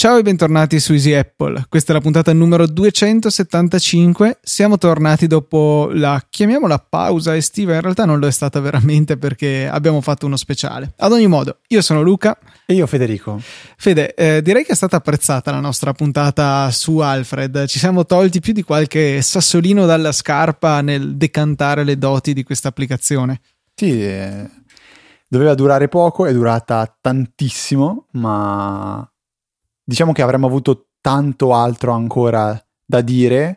Ciao e bentornati su Easy Apple. Questa è la puntata numero 275. Siamo tornati dopo la chiamiamola pausa estiva. In realtà non lo è stata veramente perché abbiamo fatto uno speciale. Ad ogni modo, io sono Luca. E io Federico. Fede, eh, direi che è stata apprezzata la nostra puntata su Alfred. Ci siamo tolti più di qualche sassolino dalla scarpa nel decantare le doti di questa applicazione. Sì, eh, doveva durare poco, è durata tantissimo, ma diciamo che avremmo avuto tanto altro ancora da dire.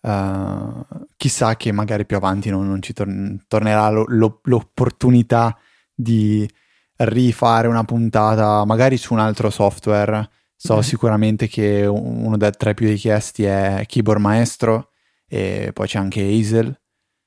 Uh, chissà che magari più avanti non, non ci tor- tornerà lo- lo- l'opportunità di rifare una puntata magari su un altro software. So mm. sicuramente che uno dei tre più richiesti è Keyboard Maestro e poi c'è anche Hazel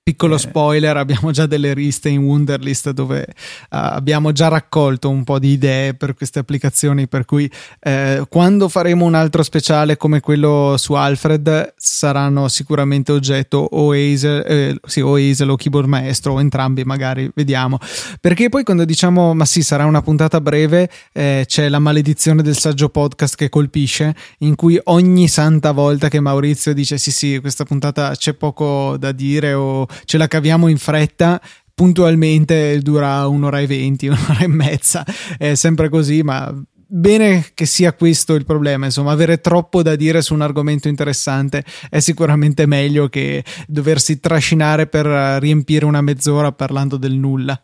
Piccolo eh. spoiler, abbiamo già delle liste in Wunderlist dove uh, abbiamo già raccolto un po' di idee per queste applicazioni, per cui eh, quando faremo un altro speciale come quello su Alfred saranno sicuramente oggetto o Hazel, eh, sì, o, Hazel o Keyboard Maestro o entrambi magari, vediamo. Perché poi quando diciamo ma sì sarà una puntata breve eh, c'è la maledizione del saggio podcast che colpisce, in cui ogni santa volta che Maurizio dice sì sì questa puntata c'è poco da dire o ce la caviamo in fretta puntualmente dura un'ora e venti, un'ora e mezza, è sempre così, ma bene che sia questo il problema, insomma, avere troppo da dire su un argomento interessante è sicuramente meglio che doversi trascinare per riempire una mezz'ora parlando del nulla.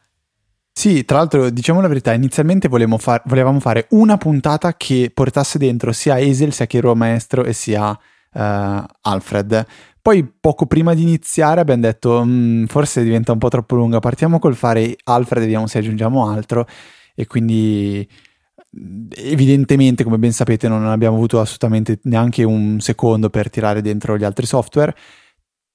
Sì, tra l'altro, diciamo la verità, inizialmente far, volevamo fare una puntata che portasse dentro sia Hazel, sia Chiro Maestro e sia uh, Alfred. Poi poco prima di iniziare abbiamo detto mm, forse diventa un po' troppo lunga, partiamo col fare Alfred e vediamo se aggiungiamo altro e quindi evidentemente come ben sapete non abbiamo avuto assolutamente neanche un secondo per tirare dentro gli altri software.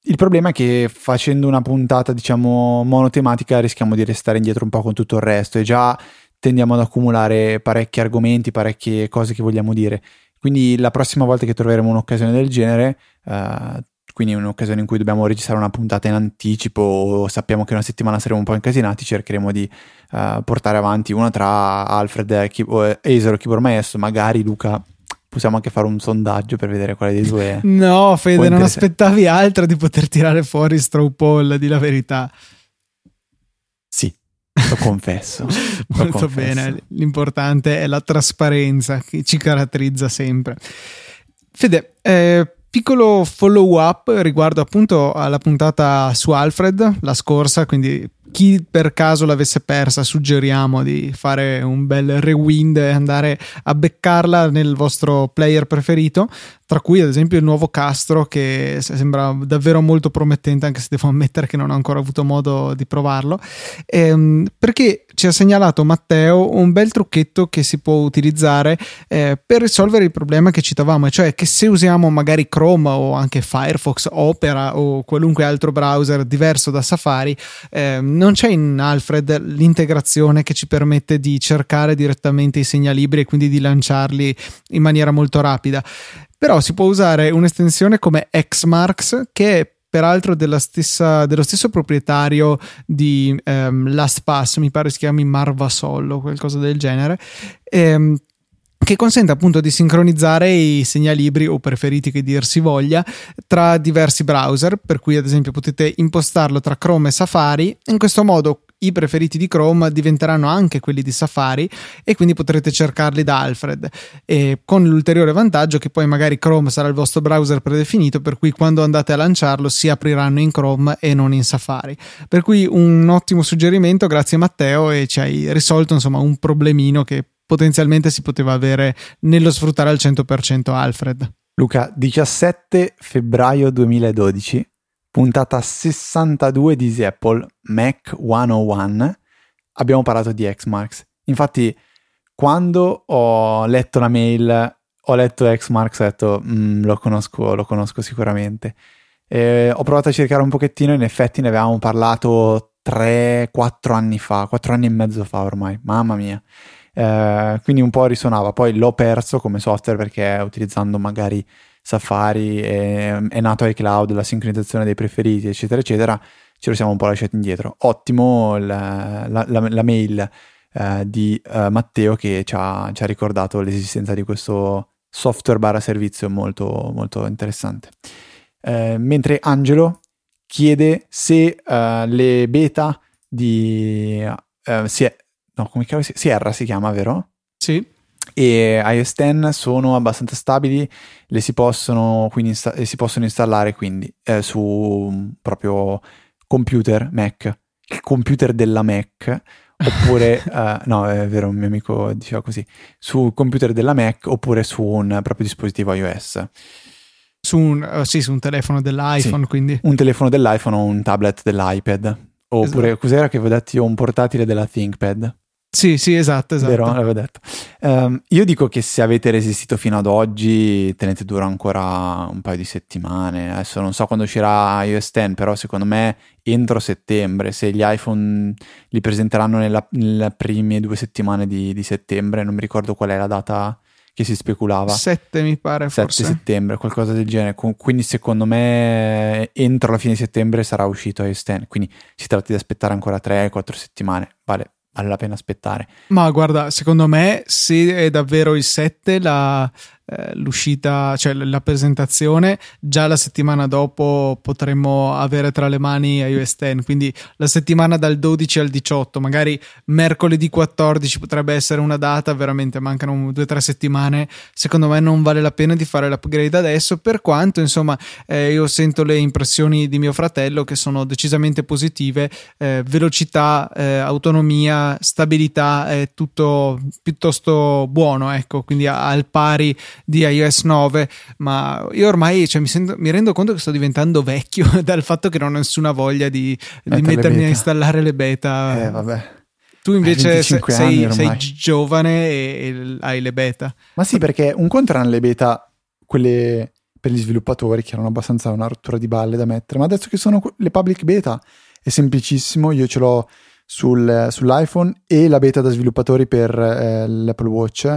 Il problema è che facendo una puntata diciamo monotematica rischiamo di restare indietro un po' con tutto il resto e già tendiamo ad accumulare parecchi argomenti, parecchie cose che vogliamo dire. Quindi la prossima volta che troveremo un'occasione del genere uh, quindi è un'occasione in cui dobbiamo registrare una puntata in anticipo o sappiamo che una settimana saremo un po' incasinati, cercheremo di uh, portare avanti una tra Alfred e Acer o Keyboard Maestro, magari Luca possiamo anche fare un sondaggio per vedere quale dei due No, Fede, non aspettavi altro di poter tirare fuori Straw Poll, di la verità. Sì, lo confesso. Molto confesso. bene, l'importante è la trasparenza che ci caratterizza sempre. Fede, eh, piccolo follow up riguardo appunto alla puntata su Alfred, la scorsa, quindi chi per caso l'avesse persa, suggeriamo di fare un bel rewind e andare a beccarla nel vostro player preferito. Tra cui ad esempio il nuovo Castro che sembra davvero molto promettente anche se devo ammettere che non ho ancora avuto modo di provarlo. Ehm, perché ci ha segnalato Matteo un bel trucchetto che si può utilizzare eh, per risolvere il problema che citavamo cioè che se usiamo magari Chrome o anche Firefox, Opera o qualunque altro browser diverso da Safari eh, non c'è in Alfred l'integrazione che ci permette di cercare direttamente i segnalibri e quindi di lanciarli in maniera molto rapida però si può usare un'estensione come Xmarks che è peraltro stessa, dello stesso proprietario di um, LastPass, mi pare si chiami Marvasol o qualcosa del genere. Ehm, che consente appunto di sincronizzare i segnalibri o preferiti che dir si voglia tra diversi browser, per cui ad esempio potete impostarlo tra Chrome e Safari. In questo modo i preferiti di Chrome diventeranno anche quelli di Safari e quindi potrete cercarli da Alfred e con l'ulteriore vantaggio che poi magari Chrome sarà il vostro browser predefinito per cui quando andate a lanciarlo si apriranno in Chrome e non in Safari per cui un ottimo suggerimento grazie Matteo e ci hai risolto insomma un problemino che potenzialmente si poteva avere nello sfruttare al 100% Alfred Luca 17 febbraio 2012 puntata 62 di Easy Apple, Mac 101, abbiamo parlato di Xmarks. Infatti, quando ho letto la mail, ho letto Xmarks ho detto, mm, lo, conosco, lo conosco sicuramente. E ho provato a cercare un pochettino, in effetti ne avevamo parlato 3-4 anni fa, 4 anni e mezzo fa ormai, mamma mia. Eh, quindi un po' risuonava, poi l'ho perso come software perché utilizzando magari Safari, è, è nato iCloud, la sincronizzazione dei preferiti, eccetera, eccetera, ce lo siamo un po' lasciati indietro. Ottimo la, la, la, la mail eh, di eh, Matteo che ci ha, ci ha, ricordato l'esistenza di questo software barra servizio molto, molto interessante. Eh, mentre Angelo chiede se uh, le beta di uh, sie- no, come si Sierra si chiama, vero? Sì. E iOS 10 sono abbastanza stabili, le si possono, quindi insta- si possono installare quindi eh, su proprio computer Mac, il computer della Mac oppure, uh, no è vero un mio amico diceva così, sul computer della Mac oppure su un proprio dispositivo iOS. Su un, uh, sì, su un telefono dell'iPhone, sì, quindi. Un telefono dell'iPhone o un tablet dell'iPad. Oppure, esatto. cos'era che avevo detto io? Un portatile della ThinkPad. Sì, sì, esatto, esatto. Vero, l'avevo detto. Um, io dico che se avete resistito fino ad oggi, tenete duro ancora un paio di settimane. Adesso non so quando uscirà iOS 10, però secondo me entro settembre, se gli iPhone li presenteranno nelle prime due settimane di, di settembre, non mi ricordo qual è la data che si speculava. 7 mi pare 7 forse. settembre, qualcosa del genere. Quindi secondo me entro la fine di settembre sarà uscito iOS 10, quindi si tratta di aspettare ancora 3-4 settimane. Vale, vale la pena aspettare. Ma guarda, secondo me se è davvero il 7 la, eh, l'uscita, cioè la presentazione, già la settimana dopo potremmo avere tra le mani iOS 10, quindi la settimana dal 12 al 18, magari mercoledì 14 potrebbe essere una data, veramente mancano due o tre settimane, secondo me non vale la pena di fare l'upgrade adesso, per quanto insomma eh, io sento le impressioni di mio fratello che sono decisamente positive, eh, velocità, eh, autonomia, stabilità, è tutto piuttosto buono, ecco, quindi al pari di iOS 9, ma io ormai cioè, mi, sento, mi, rendo conto che sto diventando vecchio dal fatto che non ho nessuna voglia di, di mettermi a installare le beta. Eh, vabbè. Tu invece sei, sei, sei, giovane e, e, hai le beta. Ma sì, perché un conto erano le beta, quelle per gli sviluppatori, che erano abbastanza una rottura di balle da mettere, ma adesso che sono le public beta è semplicissimo, io ce l'ho sul, sull'iPhone e la beta da sviluppatori per eh, l'Apple Watch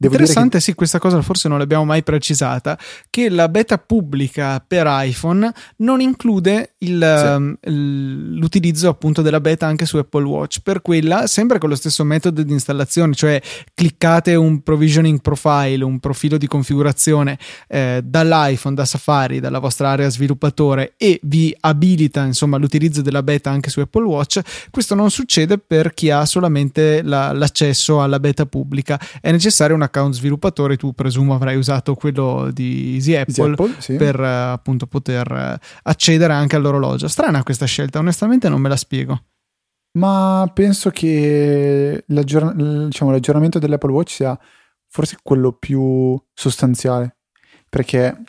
Devo Interessante, che... sì, questa cosa forse non l'abbiamo mai precisata, che la beta pubblica per iPhone non include il, sì. um, l'utilizzo appunto della beta anche su Apple Watch. Per quella, sempre con lo stesso metodo di installazione, cioè cliccate un provisioning profile, un profilo di configurazione eh, dall'iPhone, da Safari, dalla vostra area sviluppatore e vi abilita insomma l'utilizzo della beta anche su Apple Watch. Questo non succede per chi ha solamente la, l'accesso alla beta pubblica. È necessario una account sviluppatore, tu presumo avrai usato quello di Easy Apple, Easy Apple sì. per uh, appunto poter uh, accedere anche all'orologio. Strana questa scelta, onestamente non me la spiego. Ma penso che l'aggiorn- diciamo, l'aggiornamento dell'Apple Watch sia forse quello più sostanziale, perché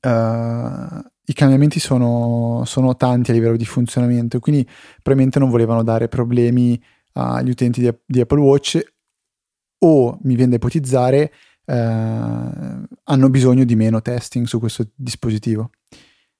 uh, i cambiamenti sono, sono, tanti a livello di funzionamento, quindi probabilmente non volevano dare problemi agli utenti di, di Apple Watch o mi viene da ipotizzare eh, hanno bisogno di meno testing su questo dispositivo.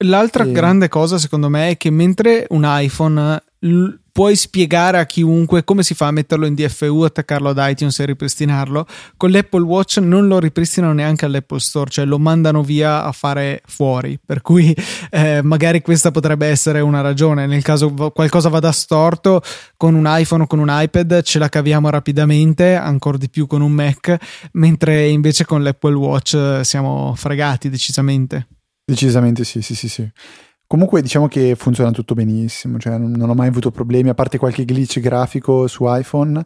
L'altra e... grande cosa secondo me è che mentre un iPhone l- puoi spiegare a chiunque come si fa a metterlo in DFU, attaccarlo ad iTunes e ripristinarlo. Con l'Apple Watch non lo ripristinano neanche all'Apple Store, cioè lo mandano via a fare fuori. Per cui eh, magari questa potrebbe essere una ragione. Nel caso qualcosa vada storto con un iPhone o con un iPad, ce la caviamo rapidamente, ancora di più con un Mac, mentre invece con l'Apple Watch eh, siamo fregati decisamente. Decisamente sì, sì, sì, sì. Comunque diciamo che funziona tutto benissimo, cioè non, ho mai avuto problemi, a parte qualche glitch grafico su iPhone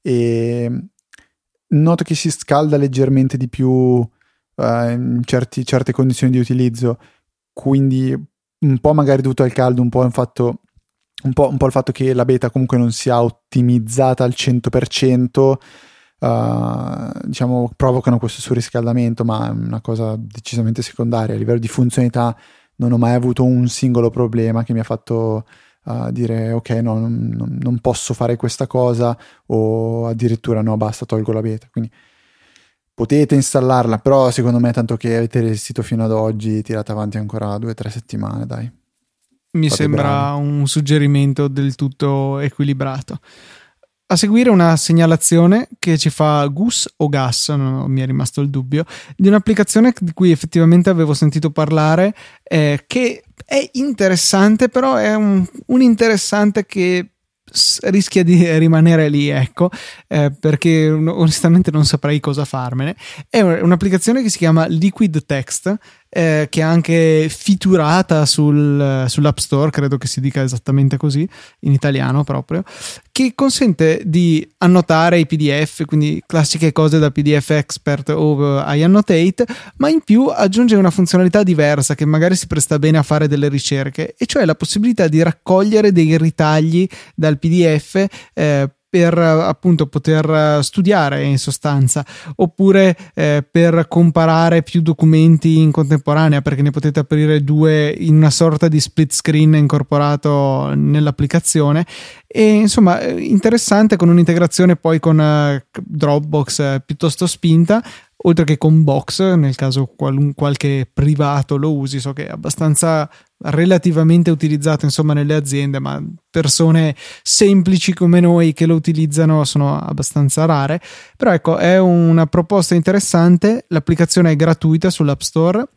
e noto che si scalda leggermente di più uh, in certi, certe condizioni di utilizzo, quindi un po' magari dovuto al caldo, un po' il fatto, un po', un po fatto che la beta comunque non sia ottimizzata al 100%. Uh, diciamo provocano questo surriscaldamento ma è una cosa decisamente secondaria a livello di funzionalità non ho mai avuto un singolo problema che mi ha fatto uh, dire ok no non, non, posso fare questa cosa o addirittura no basta tolgo la beta quindi potete installarla però secondo me tanto che avete resistito fino ad oggi tirate avanti ancora due o tre settimane dai. Mi Fate sembra bravo. un suggerimento del tutto equilibrato a seguire una segnalazione che ci fa Gus o Gas, non mi è rimasto il dubbio, di un'applicazione di cui effettivamente avevo sentito parlare, eh, che è interessante, però è un, un interessante che rischia di rimanere lì, ecco, eh, perché onestamente non saprei cosa farmene. È un'applicazione che si chiama Liquid Text eh, che è anche fiturata sul, sull'App Store, credo che si dica esattamente così, in italiano proprio, che consente di annotare i PDF, quindi classiche cose da PDF Expert o iAnnotate, ma in più aggiunge una funzionalità diversa che magari si presta bene a fare delle ricerche, e cioè la possibilità di raccogliere dei ritagli dal PDF eh, per appunto poter studiare in sostanza oppure eh, per comparare più documenti in contemporanea perché ne potete aprire due in una sorta di split screen incorporato nell'applicazione. E insomma interessante con un'integrazione poi con uh, Dropbox piuttosto spinta oltre che con Box nel caso qualun, qualche privato lo usi so che è abbastanza relativamente utilizzato insomma nelle aziende ma persone semplici come noi che lo utilizzano sono abbastanza rare. Però ecco è una proposta interessante l'applicazione è gratuita sull'app store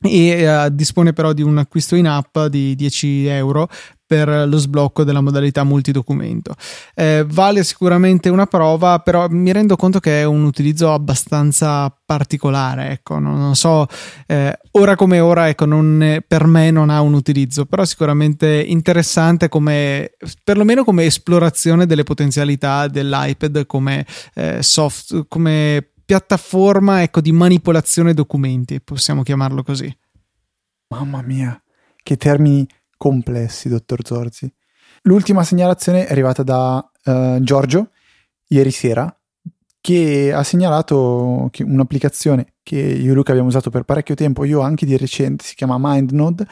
e uh, dispone però di un acquisto in app di 10 euro per lo sblocco della modalità multidocumento. Eh, vale sicuramente una prova, però mi rendo conto che è un utilizzo abbastanza particolare. Ecco, non, non so, eh, ora come ora, ecco, non, per me non ha un utilizzo, però sicuramente interessante come, perlomeno come esplorazione delle potenzialità dell'iPad come eh, soft, come piattaforma ecco, di manipolazione documenti, possiamo chiamarlo così. Mamma mia, che termini complessi, dottor Zorzi. L'ultima segnalazione è arrivata da uh, Giorgio ieri sera che ha segnalato che un'applicazione che io e Luca abbiamo usato per parecchio tempo, io anche di recente, si chiama MindNode,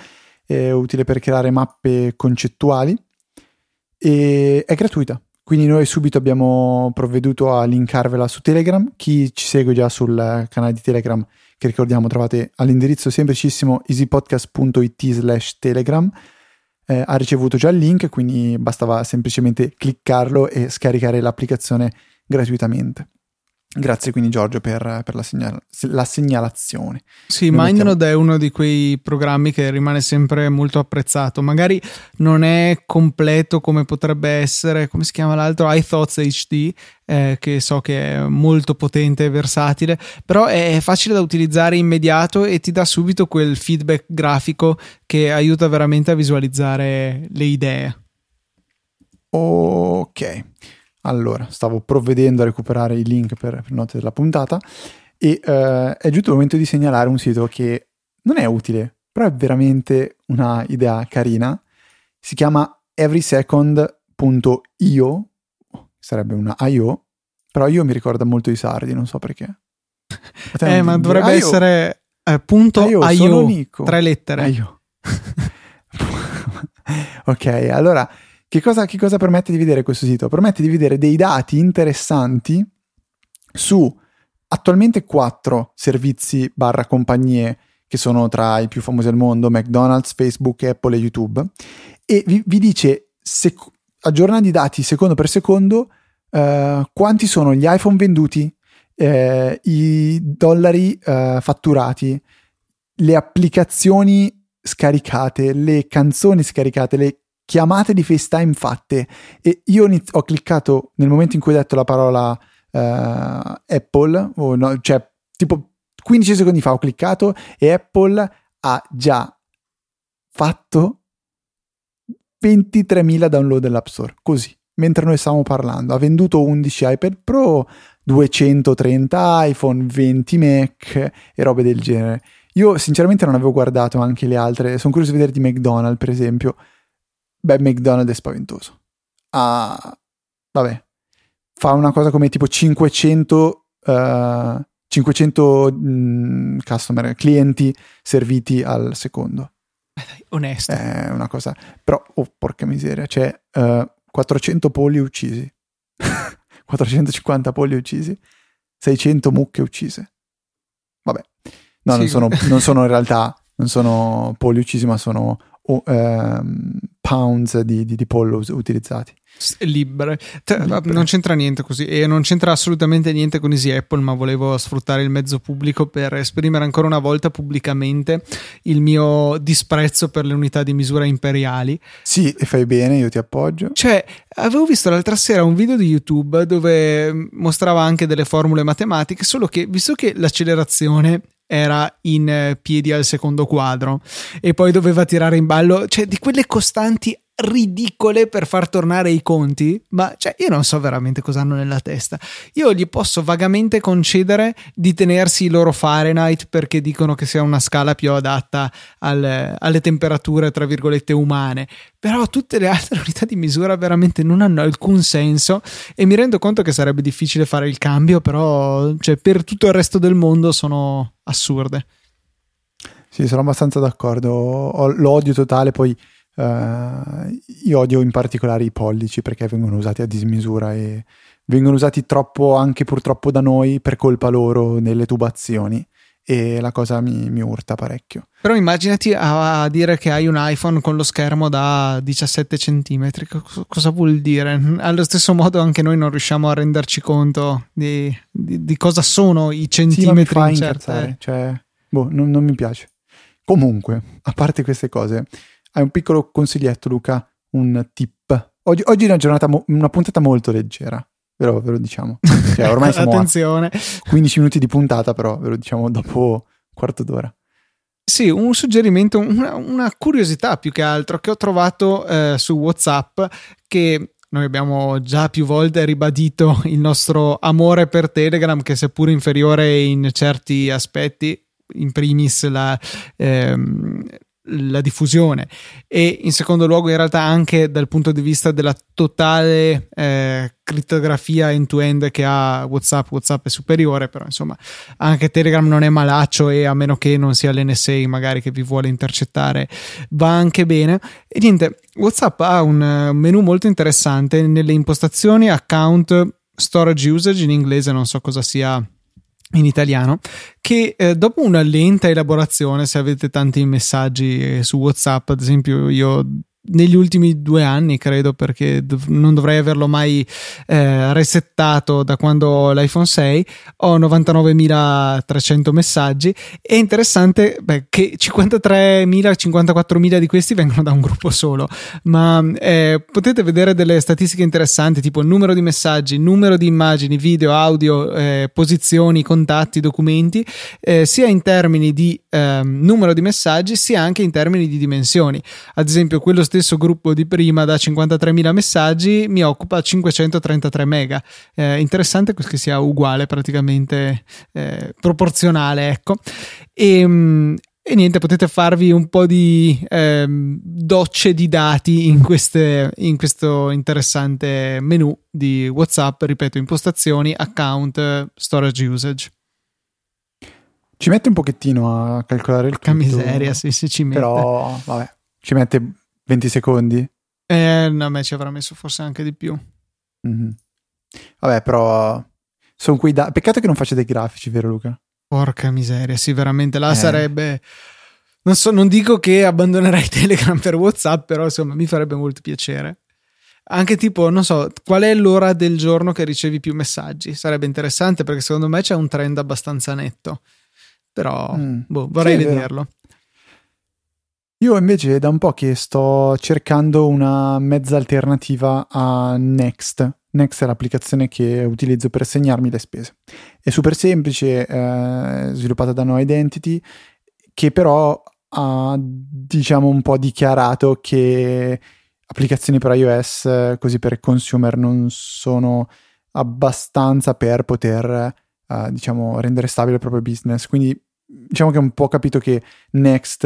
è utile per creare mappe concettuali e è gratuita. Quindi noi subito abbiamo provveduto a linkarvela su Telegram. Chi ci segue già sul canale di Telegram, che ricordiamo trovate all'indirizzo semplicissimo easypodcast.it slash telegram eh, ha ricevuto già il link, quindi bastava semplicemente cliccarlo e scaricare l'applicazione gratuitamente. Grazie quindi Giorgio per, per la, segnala- la, segnalazione. Sì, MindNode mettiamo... è uno di quei programmi che rimane sempre molto apprezzato. Magari non è completo come potrebbe essere, come si chiama l'altro? iThoughts HD, eh, che so che è molto potente e versatile, però è facile da utilizzare immediato e ti dà subito quel feedback grafico che aiuta veramente a visualizzare le idee. Ok. Allora, stavo provvedendo a recuperare i link per, per note della puntata e uh, è giunto il momento di segnalare un sito che non è utile, però è veramente una idea carina. Si chiama everysecond.io, sarebbe una IO, però io mi ricorda molto i sardi, non so perché. eh, ma dovrebbe dire, essere eh, punto IO, IO tre lettere. IO. ok, allora che cosa, che cosa permette di vedere questo sito? Permette di vedere dei dati interessanti su attualmente quattro servizi barra compagnie che sono tra i più famosi al mondo, McDonald's, Facebook, Apple e YouTube, e vi, vi dice, sec- aggiornando i dati secondo per secondo, uh, quanti sono gli iPhone venduti, uh, i dollari uh, fatturati, le applicazioni scaricate, le canzoni scaricate, le chiamate di FaceTime fatte e io ho cliccato nel momento in cui ho detto la parola uh, Apple, no, cioè tipo 15 secondi fa ho cliccato e Apple ha già fatto 23.000 download dell'App Store, così, mentre noi stavamo parlando. Ha venduto 11 iPad Pro, 230 iPhone, 20 Mac e robe del genere. Io sinceramente non avevo guardato anche le altre, sono curioso di vedere di McDonald's per esempio, Beh, McDonald's è spaventoso. Ah, vabbè, fa una cosa come tipo 500, uh, 500 mh, customer, clienti serviti al secondo. Beh, dai, onesto. È una cosa... Però, oh, porca miseria, c'è uh, 400 polli uccisi. 450 polli uccisi. 600 mucche uccise. Vabbè. No, sì. non, sono, non sono in realtà, non sono polli uccisi, ma sono o, ehm, pounds di, di, di pollo utilizzati libere. Non c'entra niente così e non c'entra assolutamente niente con Easy Apple, ma volevo sfruttare il mezzo pubblico per esprimere ancora una volta pubblicamente il mio disprezzo per le unità di misura imperiali. Sì, e fai bene, io ti appoggio. Cioè, avevo visto l'altra sera un video di YouTube dove mostrava anche delle formule matematiche, solo che visto che l'accelerazione era in piedi al secondo quadro e poi doveva tirare in ballo, cioè di quelle costanti ridicole per far tornare i conti, ma cioè, io non so veramente cosa hanno nella testa. Io gli posso vagamente concedere di tenersi i loro Fahrenheit perché dicono che sia una scala più adatta al, alle temperature, tra virgolette, umane, però tutte le altre unità di misura veramente non hanno alcun senso e mi rendo conto che sarebbe difficile fare il cambio, però cioè, per tutto il resto del mondo sono assurde. Sì, sono abbastanza d'accordo. Ho l'odio totale, poi Uh, io odio in particolare i pollici perché vengono usati a dismisura e vengono usati troppo anche purtroppo da noi per colpa loro nelle tubazioni e la cosa mi, mi urta parecchio. Però immaginati a, dire che hai un iPhone con lo schermo da 17 cm, cosa vuol dire? Allo stesso modo anche noi non riusciamo a renderci conto di, di, di cosa sono i centimetri sì, in certe... Cioè, boh, non, non mi piace. Comunque, a parte queste cose, hai un piccolo consiglietto, Luca, un tip. Oggi, oggi è una giornata, mo- una puntata molto leggera, però ve lo diciamo. Cioè, ormai siamo Attenzione. a 15 minuti di puntata, però ve lo diciamo dopo un quarto d'ora. Sì, un suggerimento, una, una, curiosità più che altro che ho trovato eh, su WhatsApp che noi abbiamo già più volte ribadito il nostro amore per Telegram, che seppur inferiore in certi aspetti, in primis la, ehm, la diffusione. E in secondo luogo in realtà anche dal punto di vista della totale eh, crittografia end-to-end che ha Whatsapp, Whatsapp è superiore però insomma anche Telegram non è malaccio e a meno che non sia l'NSA magari che vi vuole intercettare va anche bene. E niente Whatsapp ha un menu molto interessante. Nelle impostazioni account storage usage in inglese non so cosa sia in italiano che eh, dopo una lenta elaborazione se avete tanti messaggi eh, su whatsapp ad esempio io negli ultimi due anni, credo, perché dov- non dovrei averlo mai eh, resettato da quando ho l'iPhone 6. Ho 99.300 messaggi. È interessante beh, che 53.000, 54.000 di questi vengono da un gruppo solo, ma eh, potete vedere delle statistiche interessanti, tipo il numero di messaggi, numero di immagini, video, audio, eh, posizioni, contatti, documenti, eh, sia in termini di ehm, numero di messaggi, sia anche in termini di dimensioni. Ad esempio, quello stesso gruppo di prima da 53.000 messaggi mi occupa 533 mega. Eh, interessante che sia uguale, praticamente eh, proporzionale, ecco. E, ehm, e niente, potete farvi un po' di eh, docce di dati in, queste, in, questo interessante menu di WhatsApp, ripeto, impostazioni, account, storage usage. Ci mette un pochettino a calcolare il tutto. miseria, sì, sì, ci mette. Però, vabbè, ci mette 20 secondi? Eh, no, a me ci avrà messo forse anche di più. Mm-hmm. Vabbè, però sono quei dati. Peccato che non faccia dei grafici, vero Luca? Porca miseria, sì, veramente là eh. sarebbe. Non so, non dico che abbandonerai Telegram per WhatsApp, però insomma mi farebbe molto piacere. Anche tipo, non so, qual è l'ora del giorno che ricevi più messaggi? Sarebbe interessante perché secondo me c'è un trend abbastanza netto. Però, mm. boh, vorrei sì, vederlo. Io invece da un po' che sto cercando una mezza alternativa a Next. Next è l'applicazione che utilizzo per segnarmi le spese. È super semplice, eh, sviluppata da No Identity, che però ha diciamo un po' dichiarato che applicazioni per iOS così per consumer non sono abbastanza per poter eh, diciamo rendere stabile il proprio business. Quindi diciamo che ho un po' capito che Next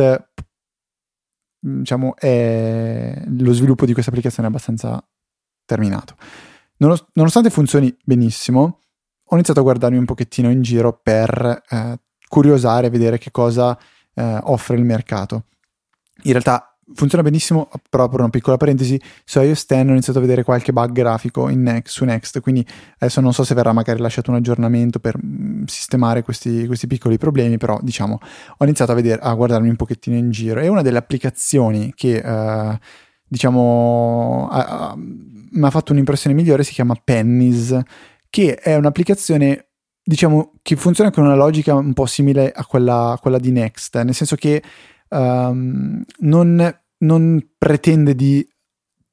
diciamo, è, lo sviluppo di questa applicazione è abbastanza terminato. Nonostante funzioni benissimo, ho iniziato a guardarmi un pochettino in giro per eh, curiosare e vedere che cosa eh, offre il mercato. In realtà funziona benissimo, però per una piccola parentesi, su iOS 10 ho iniziato a vedere qualche bug grafico Next, su Next, quindi adesso non so se verrà magari lasciato un aggiornamento per mm, sistemare questi, questi, piccoli problemi, però diciamo ho iniziato a, vedere, a guardarmi un pochettino in giro. E una delle applicazioni che uh, diciamo mi ha fatto un'impressione migliore si chiama Pennies, che è un'applicazione diciamo che funziona con una logica un po' simile a quella, a quella di Next, nel senso che um, non, non pretende di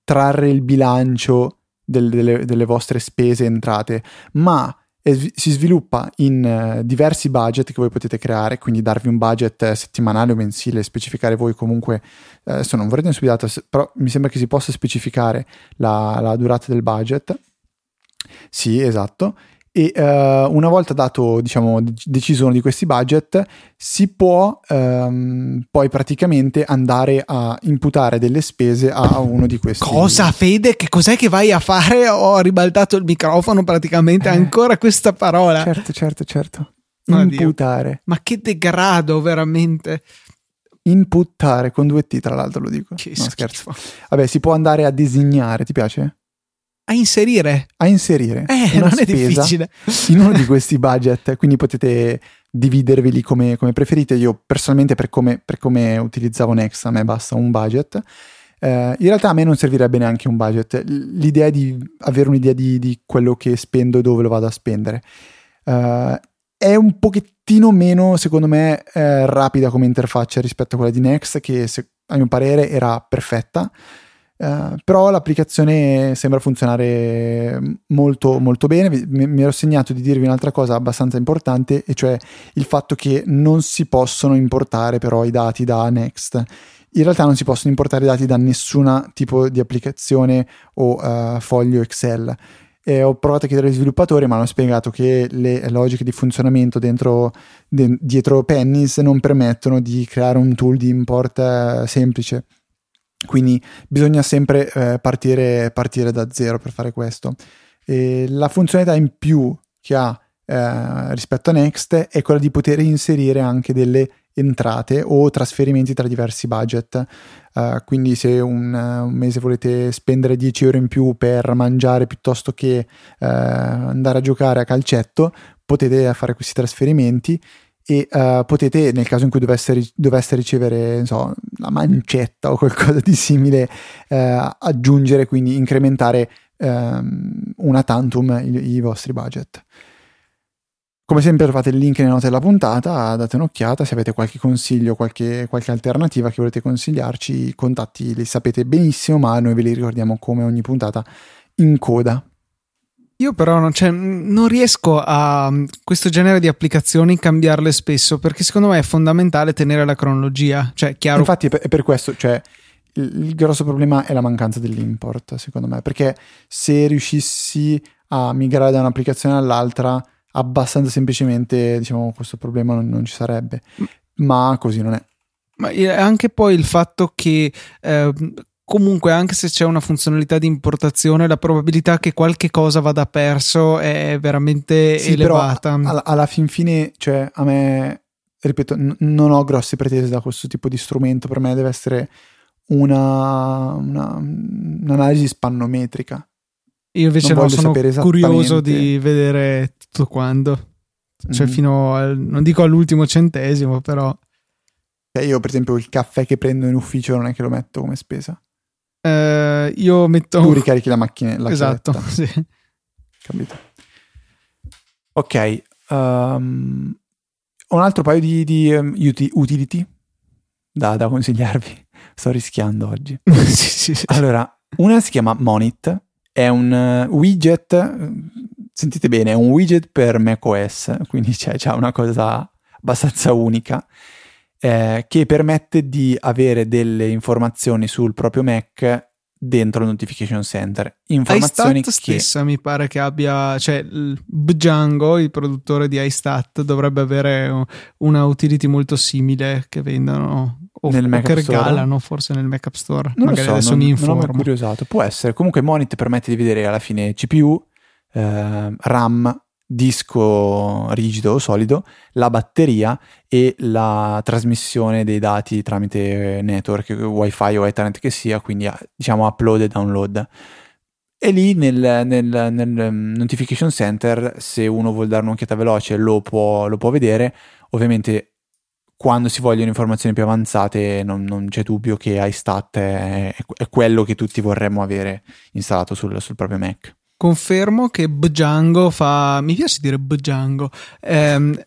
trarre il bilancio del, delle, delle, vostre spese e entrate, ma si sviluppa in uh, diversi budget che voi potete creare, quindi darvi un budget settimanale o mensile, specificare voi comunque, eh, adesso non vorrei tenere studiato, però mi sembra che si possa specificare la, la durata del budget. Sì, esatto e uh, una volta dato, diciamo, deciso uno di questi budget, si può um, poi praticamente andare a imputare delle spese a uno di questi. Cosa, Fede? Che cos'è che vai a fare? Ho ribaltato il microfono praticamente, eh, ancora questa parola. Certo, certo, certo. Imputare. Ma che degrado, veramente. Imputare con due T, tra l'altro lo dico. Che no, scherzo. Vabbè, si può andare a disegnare, ti piace? A inserire. A inserire. Eh, non è difficile. In uno di questi budget, quindi potete dividerveli come, come preferite. Io personalmente per come, per come, utilizzavo Next a me basta un budget. Eh, in realtà a me non servirebbe neanche un budget. L'idea è di avere un'idea di, di quello che spendo e dove lo vado a spendere. Eh, è un pochettino meno, secondo me, eh, rapida come interfaccia rispetto a quella di Next, che se, a mio parere era perfetta. Uh, però l'applicazione sembra funzionare molto molto bene. Mi, mi, ero segnato di dirvi un'altra cosa abbastanza importante, e cioè il fatto che non si possono importare però i dati da Next. In realtà non si possono importare dati da nessun tipo di applicazione o uh, foglio Excel. E ho provato a chiedere agli sviluppatori, ma hanno spiegato che le logiche di funzionamento dentro, de, dietro Pennies non permettono di creare un tool di import uh, semplice quindi bisogna sempre eh, partire, partire, da zero per fare questo. E la funzionalità in più che ha eh, rispetto a Next è quella di poter inserire anche delle entrate o trasferimenti tra diversi budget. Uh, quindi se un, un, mese volete spendere 10 euro in più per mangiare piuttosto che uh, andare a giocare a calcetto, potete fare questi trasferimenti e uh, potete, nel caso in cui doveste, doveste ricevere so, la mancetta o qualcosa di simile, uh, aggiungere, quindi incrementare um, una tantum i, i, vostri budget. Come sempre trovate il link nelle note della puntata, date un'occhiata, se avete qualche consiglio, qualche, qualche alternativa che volete consigliarci, i contatti li sapete benissimo, ma noi ve li ricordiamo come ogni puntata in coda io però non, cioè, non, riesco a questo genere di applicazioni cambiarle spesso perché secondo me è fondamentale tenere la cronologia. Cioè, chiaro... Infatti è per questo, cioè, il, il grosso problema è la mancanza dell'import, secondo me, perché se riuscissi a migrare da un'applicazione all'altra, abbastanza semplicemente, diciamo, questo problema non, non ci sarebbe. Ma così non è. Ma anche poi il fatto che eh, comunque anche se c'è una funzionalità di importazione la probabilità che qualche cosa vada perso è veramente sì, elevata. alla, alla, fin fine cioè a me ripeto n- non ho grosse pretese da questo tipo di strumento. Per me deve essere una, una un'analisi spannometrica. Io invece no, sono curioso di vedere tutto quando cioè mm. fino al, non dico all'ultimo centesimo però cioè io per esempio il caffè che prendo in ufficio non è che lo metto come spesa eh, io metto... Tu ricarichi la macchina. La esatto, sì. Capito. Ok. Um, un altro paio di, di um, utility da, da, consigliarvi. Sto rischiando oggi. sì, sì, sì. Allora, una si chiama Monit. È un uh, widget, sentite bene, è un widget per macOS, quindi c'è, c'è una cosa abbastanza unica eh, che permette di avere delle informazioni sul proprio Mac dentro il Notification Center. Informazioni iStat che... stessa mi pare che abbia, cioè Django, il produttore di iStat, dovrebbe avere una utility molto simile che vendono o, nel o che regalano forse nel Mac App Store. Non Magari so, adesso non, mi informo. Non ho curiosato, può essere. Comunque Monit permette di vedere alla fine CPU, eh, RAM, disco rigido o solido, la batteria e la trasmissione dei dati tramite network, wifi o ethernet che sia, quindi diciamo upload e download. E lì nel, nel, nel, Notification Center, se uno vuole dare un'occhiata veloce, lo può, lo può vedere. Ovviamente quando si vogliono informazioni più avanzate non, non c'è dubbio che iStat è, è, quello che tutti vorremmo avere installato sul, sul proprio Mac. Confermo che Bjango fa, mi piace dire Bjango, ehm,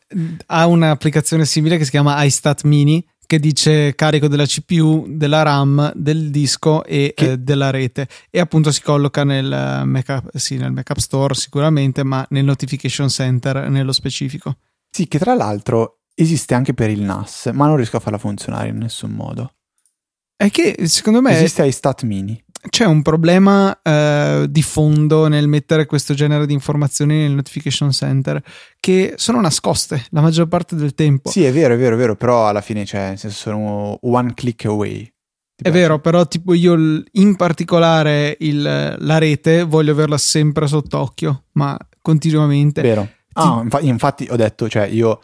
ha un'applicazione simile che si chiama iStat Mini che dice carico della CPU, della RAM, del disco e eh, della rete e appunto si colloca nel Mac, sì, nel Mac App Store sicuramente ma nel Notification Center nello specifico. Sì, che tra l'altro esiste anche per il NAS, ma non riesco a farla funzionare in nessun modo. È che secondo me. Esiste iStat Mini. C'è un problema eh, di fondo nel mettere questo genere di informazioni nel notification center che sono nascoste la maggior parte del tempo. Sì, è vero, è vero, è vero, però alla fine, cioè, nel senso, sono one click away. È vero, però tipo io in particolare il, la rete voglio averla sempre sott'occhio, ma continuamente. Vero. Ah, Ti... infatti ho detto, cioè io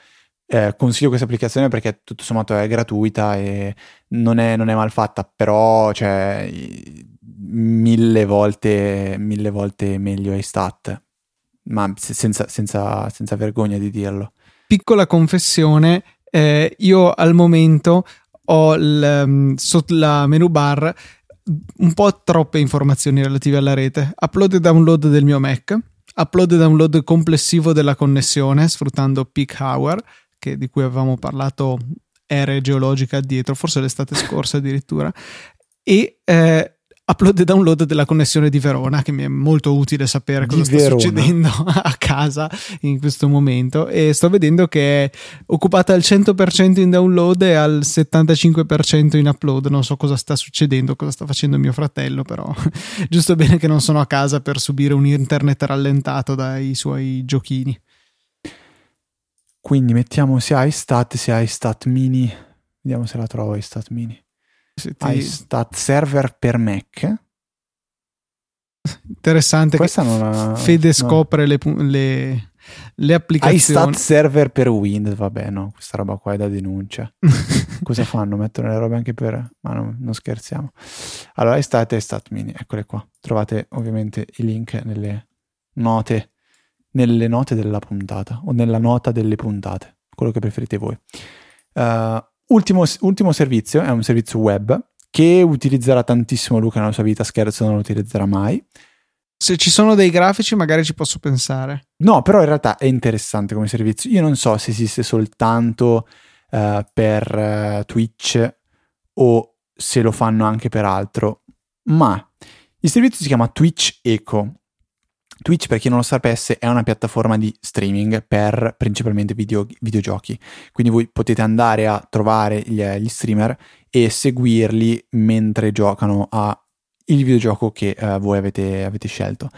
eh, consiglio questa applicazione perché tutto sommato è gratuita e non è, non è mal fatta, però cioè, mille volte, mille volte meglio iStat, ma senza, senza, senza vergogna di dirlo. Piccola confessione, eh, io al momento ho l, um, sotto la menu bar un po' troppe informazioni relative alla rete. Upload e download del mio Mac, upload e download complessivo della connessione sfruttando peak hour che, di cui avevamo parlato ere geologica dietro, forse l'estate scorsa addirittura, e eh, upload e download della connessione di Verona, che mi è molto utile sapere cosa sta succedendo a casa in questo momento. E sto vedendo che è occupata al 100% in download e al 75% in upload. Non so cosa sta succedendo, cosa sta facendo mio fratello, però giusto bene che non sono a casa per subire un internet rallentato dai suoi giochini. Quindi mettiamo sia iStat sia iStat mini. Vediamo se la trovo iStat mini. Ti... iStat server per Mac. Interessante. Questa non ha, Fede scopre le, le, le applicazioni. iStat server per Windows. Vabbè, no, questa roba qua è da denuncia. Cosa fanno? Mettono le robe anche per. Ma no, non scherziamo. Allora, iStat e iStat mini, eccole qua. Trovate ovviamente i link nelle note nelle note della puntata o nella nota delle puntate, quello che preferite voi. Uh, ultimo, ultimo servizio è un servizio web che utilizzerà tantissimo Luca nella sua vita, scherzo, non lo utilizzerà mai. Se ci sono dei grafici, magari ci posso pensare. No, però in realtà è interessante come servizio. Io non so se esiste soltanto uh, per uh, Twitch o se lo fanno anche per altro, ma il servizio si chiama Twitch Eco Twitch, per chi non lo sapesse, è una piattaforma di streaming per principalmente video, videogiochi. Quindi voi potete andare a trovare gli, gli streamer e seguirli mentre giocano al videogioco che uh, voi avete, avete, scelto.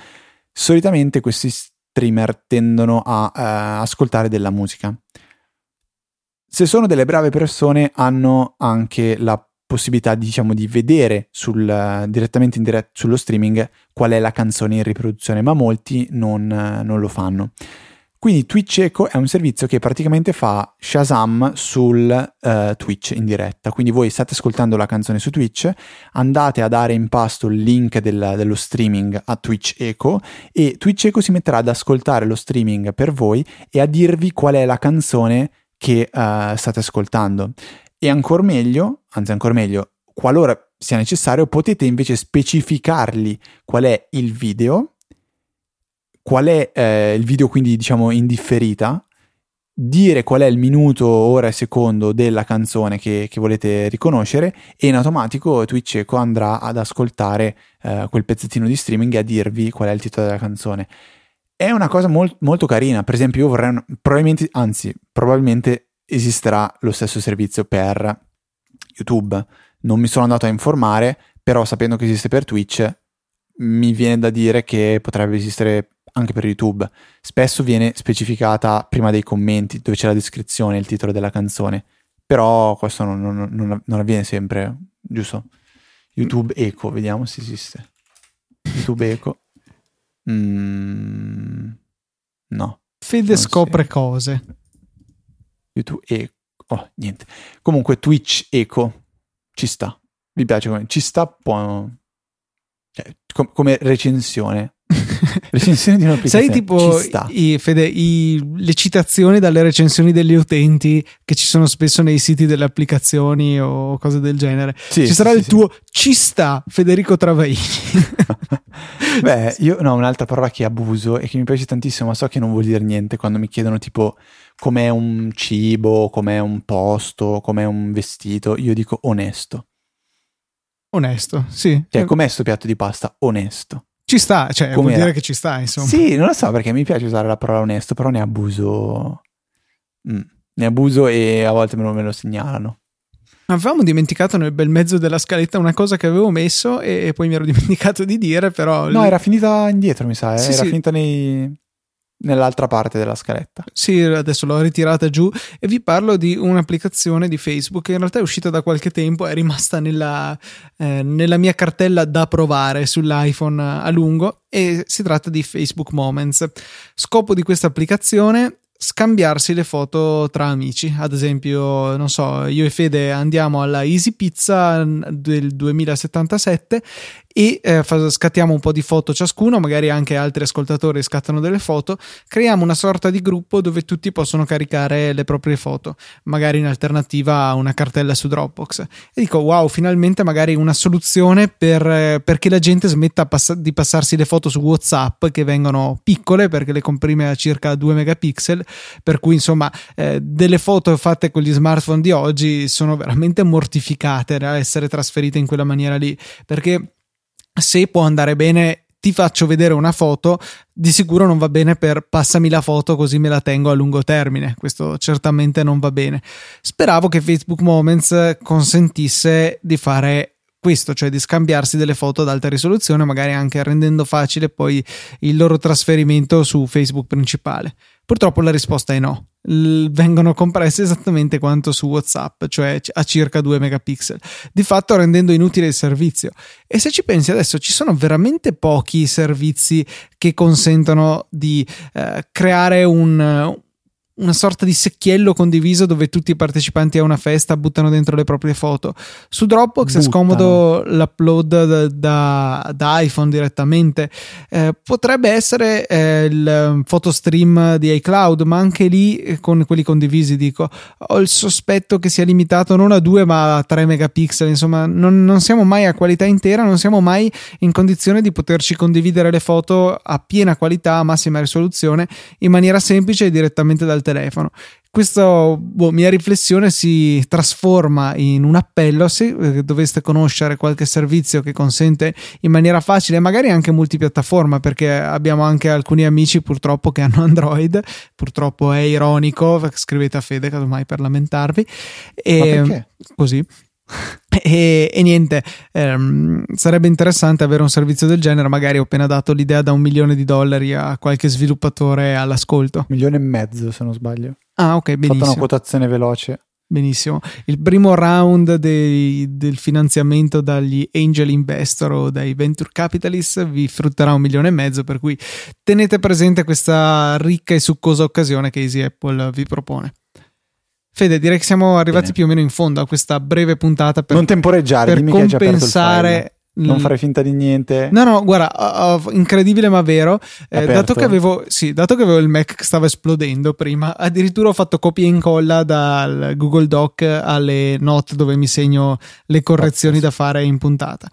Solitamente questi streamer tendono a uh, ascoltare della musica. Se sono delle brave persone, hanno anche la possibilità diciamo di vedere sul, direttamente in diretta sullo streaming qual è la canzone in riproduzione, ma molti non, non, lo fanno. Quindi Twitch Echo è un servizio che praticamente fa Shazam sul uh, Twitch in diretta. Quindi voi state ascoltando la canzone su Twitch, andate a dare in pasto il link del, dello streaming a Twitch Echo e Twitch Echo si metterà ad ascoltare lo streaming per voi e a dirvi qual è la canzone che uh, state ascoltando. E ancora meglio, anzi ancora meglio, qualora sia necessario, potete invece specificargli qual è il video, qual è eh, il video quindi diciamo in differita, dire qual è il minuto, ora e secondo della canzone che, che volete riconoscere e in automatico Twitch Eco andrà ad ascoltare eh, quel pezzettino di streaming e a dirvi qual è il titolo della canzone. È una cosa molt, molto carina, per esempio io vorrei, probabilmente, anzi probabilmente esisterà lo stesso servizio per YouTube. Non mi sono andato a informare, però sapendo che esiste per Twitch, mi viene da dire che potrebbe esistere anche per YouTube. Spesso viene specificata prima dei commenti, dove c'è la descrizione, il titolo della canzone. Però questo non, non, non, non avviene sempre, giusto? YouTube Eco, vediamo se esiste. YouTube Eco. Mm, no. Fede scopre cose. YouTube e... Oh, niente. Comunque Twitch Eco ci sta. Vi piace come... Ci sta, può... Cioè, com- come recensione. recensione di un'applicazione. Sai tipo i, Fede, i, le citazioni dalle recensioni degli utenti che ci sono spesso nei siti delle applicazioni o cose del genere. Sì, ci sarà sì, il sì, tuo ci sta Federico Travaini. Beh, io no, un'altra parola che abuso e che mi piace tantissimo, ma so che non vuol dire niente quando mi chiedono tipo com'è un cibo, com'è un posto, com'è un vestito, io dico onesto. Onesto, sì. Cioè, com'è questo piatto di pasta? Onesto. Ci sta, cioè, Com'era? vuol dire che ci sta, insomma. Sì, non lo so perché mi piace usare la parola onesto, però ne abuso. Mm. Ne abuso e a volte me lo, me lo segnalano. Avevamo dimenticato nel bel mezzo della scaletta una cosa che avevo messo e poi mi ero dimenticato di dire, però... No, era finita indietro, mi sa, eh? sì, era sì. finita nei nell'altra parte della scaletta. Sì, adesso l'ho ritirata giù e vi parlo di un'applicazione di Facebook che in realtà è uscita da qualche tempo, è rimasta nella, eh, nella mia cartella da provare sull'iPhone a lungo e si tratta di Facebook Moments. Scopo di questa applicazione scambiarsi le foto tra amici. Ad esempio, non so, io e Fede andiamo alla Easy Pizza del 2077 e eh, scattiamo un po' di foto ciascuno, magari anche altri ascoltatori scattano delle foto, creiamo una sorta di gruppo dove tutti possono caricare le proprie foto, magari in alternativa a una cartella su Dropbox. E dico, wow, finalmente magari una soluzione per, eh, perché la gente smetta pass- di passarsi le foto su WhatsApp che vengono piccole perché le comprime a circa 2 megapixel, per cui insomma eh, delle foto fatte con gli smartphone di oggi sono veramente mortificate da essere trasferite in quella maniera lì, perché se può andare bene ti faccio vedere una foto, di sicuro non va bene per passami la foto così me la tengo a lungo termine. Questo certamente non va bene. Speravo che Facebook Moments consentisse di fare questo, cioè di scambiarsi delle foto ad alta risoluzione, magari anche rendendo facile poi il loro trasferimento su Facebook principale. Purtroppo la risposta è no. L- vengono compresse esattamente quanto su WhatsApp, cioè a circa 2 megapixel, di fatto rendendo inutile il servizio. E se ci pensi adesso, ci sono veramente pochi servizi che consentono di eh, creare un, una sorta di secchiello condiviso dove tutti i partecipanti a una festa buttano dentro le proprie foto. Su Dropbox buttano. è scomodo l'upload da, da, da iPhone direttamente. Eh, potrebbe essere eh, il photostream di iCloud, ma anche lì eh, con quelli condivisi dico ho il sospetto che sia limitato non a 2 ma a 3 megapixel. Insomma, non, non siamo mai a qualità intera, non siamo mai in condizione di poterci condividere le foto a piena qualità, a massima risoluzione in maniera semplice e direttamente dal telefono. Questa boh, mia riflessione si trasforma in un appello se eh, doveste conoscere qualche servizio che consente in maniera facile, magari anche multipiattaforma, perché abbiamo anche alcuni amici purtroppo che hanno Android, purtroppo è ironico, scrivete a Fede casomai per lamentarvi. E così. E, e, niente, ehm, sarebbe interessante avere un servizio del genere. Magari ho appena dato l'idea da un milione di dollari a qualche sviluppatore all'ascolto. Un milione e mezzo, se non sbaglio. Ah, ok, benissimo. Ho fatto una quotazione veloce. Benissimo. Il primo round dei, del finanziamento dagli angel investor o dai venture capitalist vi frutterà un milione e mezzo, per cui tenete presente questa ricca e succosa occasione che Easy Apple vi propone. Fede, direi che siamo arrivati Bene. più o meno in fondo a questa breve puntata per, non temporeggiare, per compensare non fare finta di niente. No, no, guarda, uh, incredibile ma vero. Eh, dato, che avevo, sì, dato che avevo il Mac che stava esplodendo prima, addirittura ho fatto copia e incolla dal Google Doc alle note dove mi segno le correzioni da fare in puntata.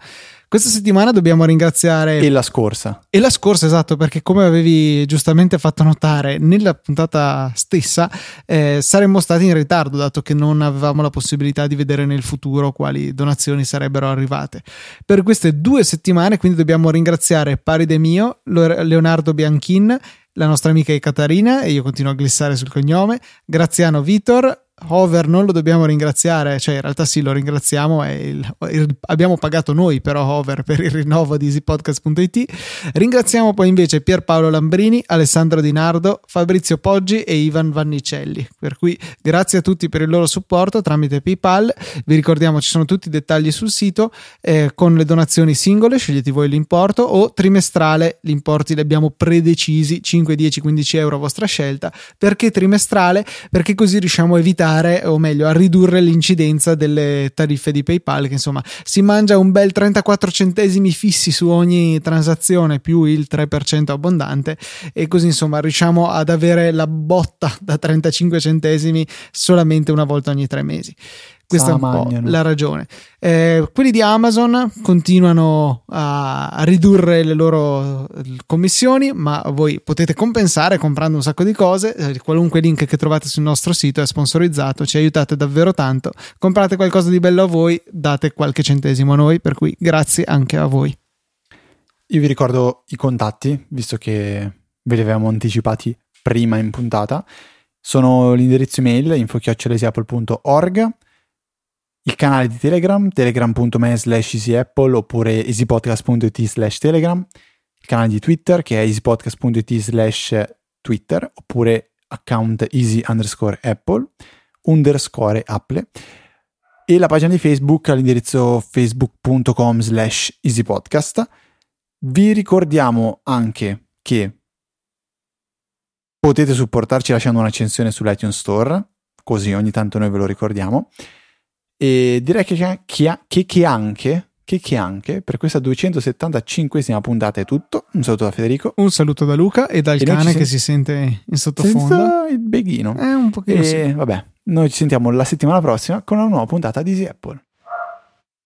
Questa settimana dobbiamo ringraziare. E la scorsa. E la scorsa, esatto, perché come avevi giustamente fatto notare nella puntata stessa, eh, saremmo stati in ritardo, dato che non avevamo la possibilità di vedere nel futuro quali donazioni sarebbero arrivate. Per queste due settimane, quindi dobbiamo ringraziare Pari De Mio, Leonardo Bianchin, la nostra amica Ekaterina, e io continuo a glissare sul cognome, Graziano Vitor, Hover non lo dobbiamo ringraziare, cioè in realtà sì lo ringraziamo, il, il, abbiamo pagato noi però Hover per il rinnovo di easypodcast.it. Ringraziamo poi invece Pierpaolo Lambrini, Alessandro Di Nardo, Fabrizio Poggi e Ivan Vannicelli. Per cui grazie a tutti per il loro supporto tramite PayPal. Vi ricordiamo ci sono tutti i dettagli sul sito eh, con le donazioni singole, scegliete voi l'importo o trimestrale, gli importi li abbiamo predecisi 5, 10, 15 euro a vostra scelta. Perché trimestrale? Perché così riusciamo a evitare evitare o meglio a ridurre l'incidenza delle tariffe di PayPal che insomma si mangia un bel 34 centesimi fissi su ogni transazione più il 3% abbondante e così insomma riusciamo ad avere la botta da 35 centesimi solamente una volta ogni tre mesi. Questa è un po' la ragione. Eh, quelli di Amazon continuano a, ridurre le loro commissioni, ma voi potete compensare comprando un sacco di cose. Eh, qualunque link che trovate sul nostro sito è sponsorizzato, ci aiutate davvero tanto. Comprate qualcosa di bello a voi, date qualche centesimo a noi, per cui grazie anche a voi. Io vi ricordo i contatti, visto che ve li avevamo anticipati prima in puntata. Sono l'indirizzo email info-apple.org il canale di Telegram, telegram.me slash easyapple oppure easypodcast.it slash telegram, il canale di Twitter che è easypodcast.it slash twitter oppure account easy underscore apple underscore apple e la pagina di Facebook all'indirizzo facebook.com slash easypodcast. Vi ricordiamo anche che potete supportarci lasciando un'accensione sull'iTunes Store, così ogni tanto noi ve lo ricordiamo. E direi che, che, che, che anche che, che, anche per questa 275esima puntata è tutto. Un saluto da Federico. Un saluto da Luca e dal e cane si che si sente in sottofondo. Il beghino. È un pochino. E sì. vabbè, noi ci sentiamo la settimana prossima con una nuova puntata di Easy Apple.